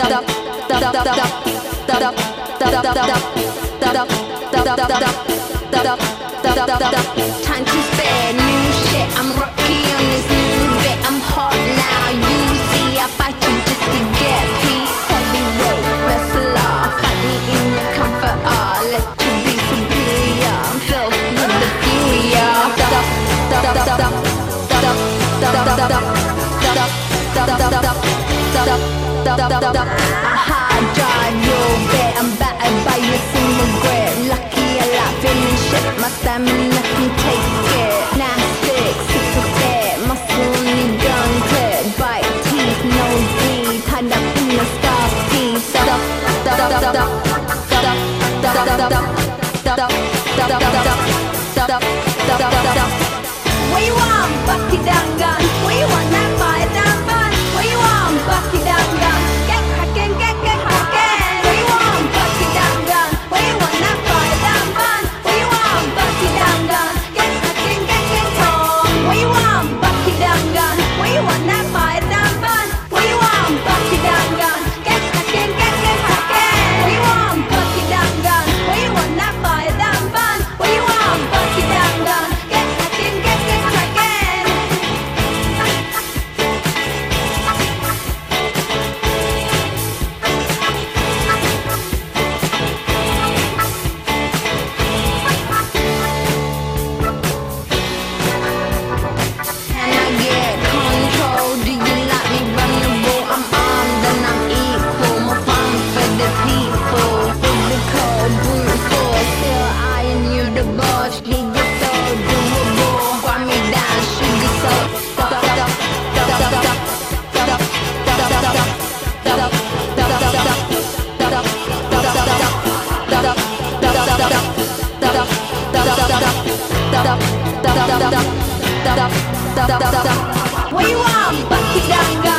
Time to spare new shit. I'm rocky on this new bit. I'm hot now. You see, I fight you just to get peace. Heavyweight wrestler, fight me in your comfort. Ah, let you be superior. I'm filled with the fury. I hard drive your bed. I'm battered by your. Lucky alive, feeling shit. My stamina can take it. Nasty, six or set. Muscle in your gun clip. Bite teeth, no bleed. Tied up in the scar piece. Where Where you want, want that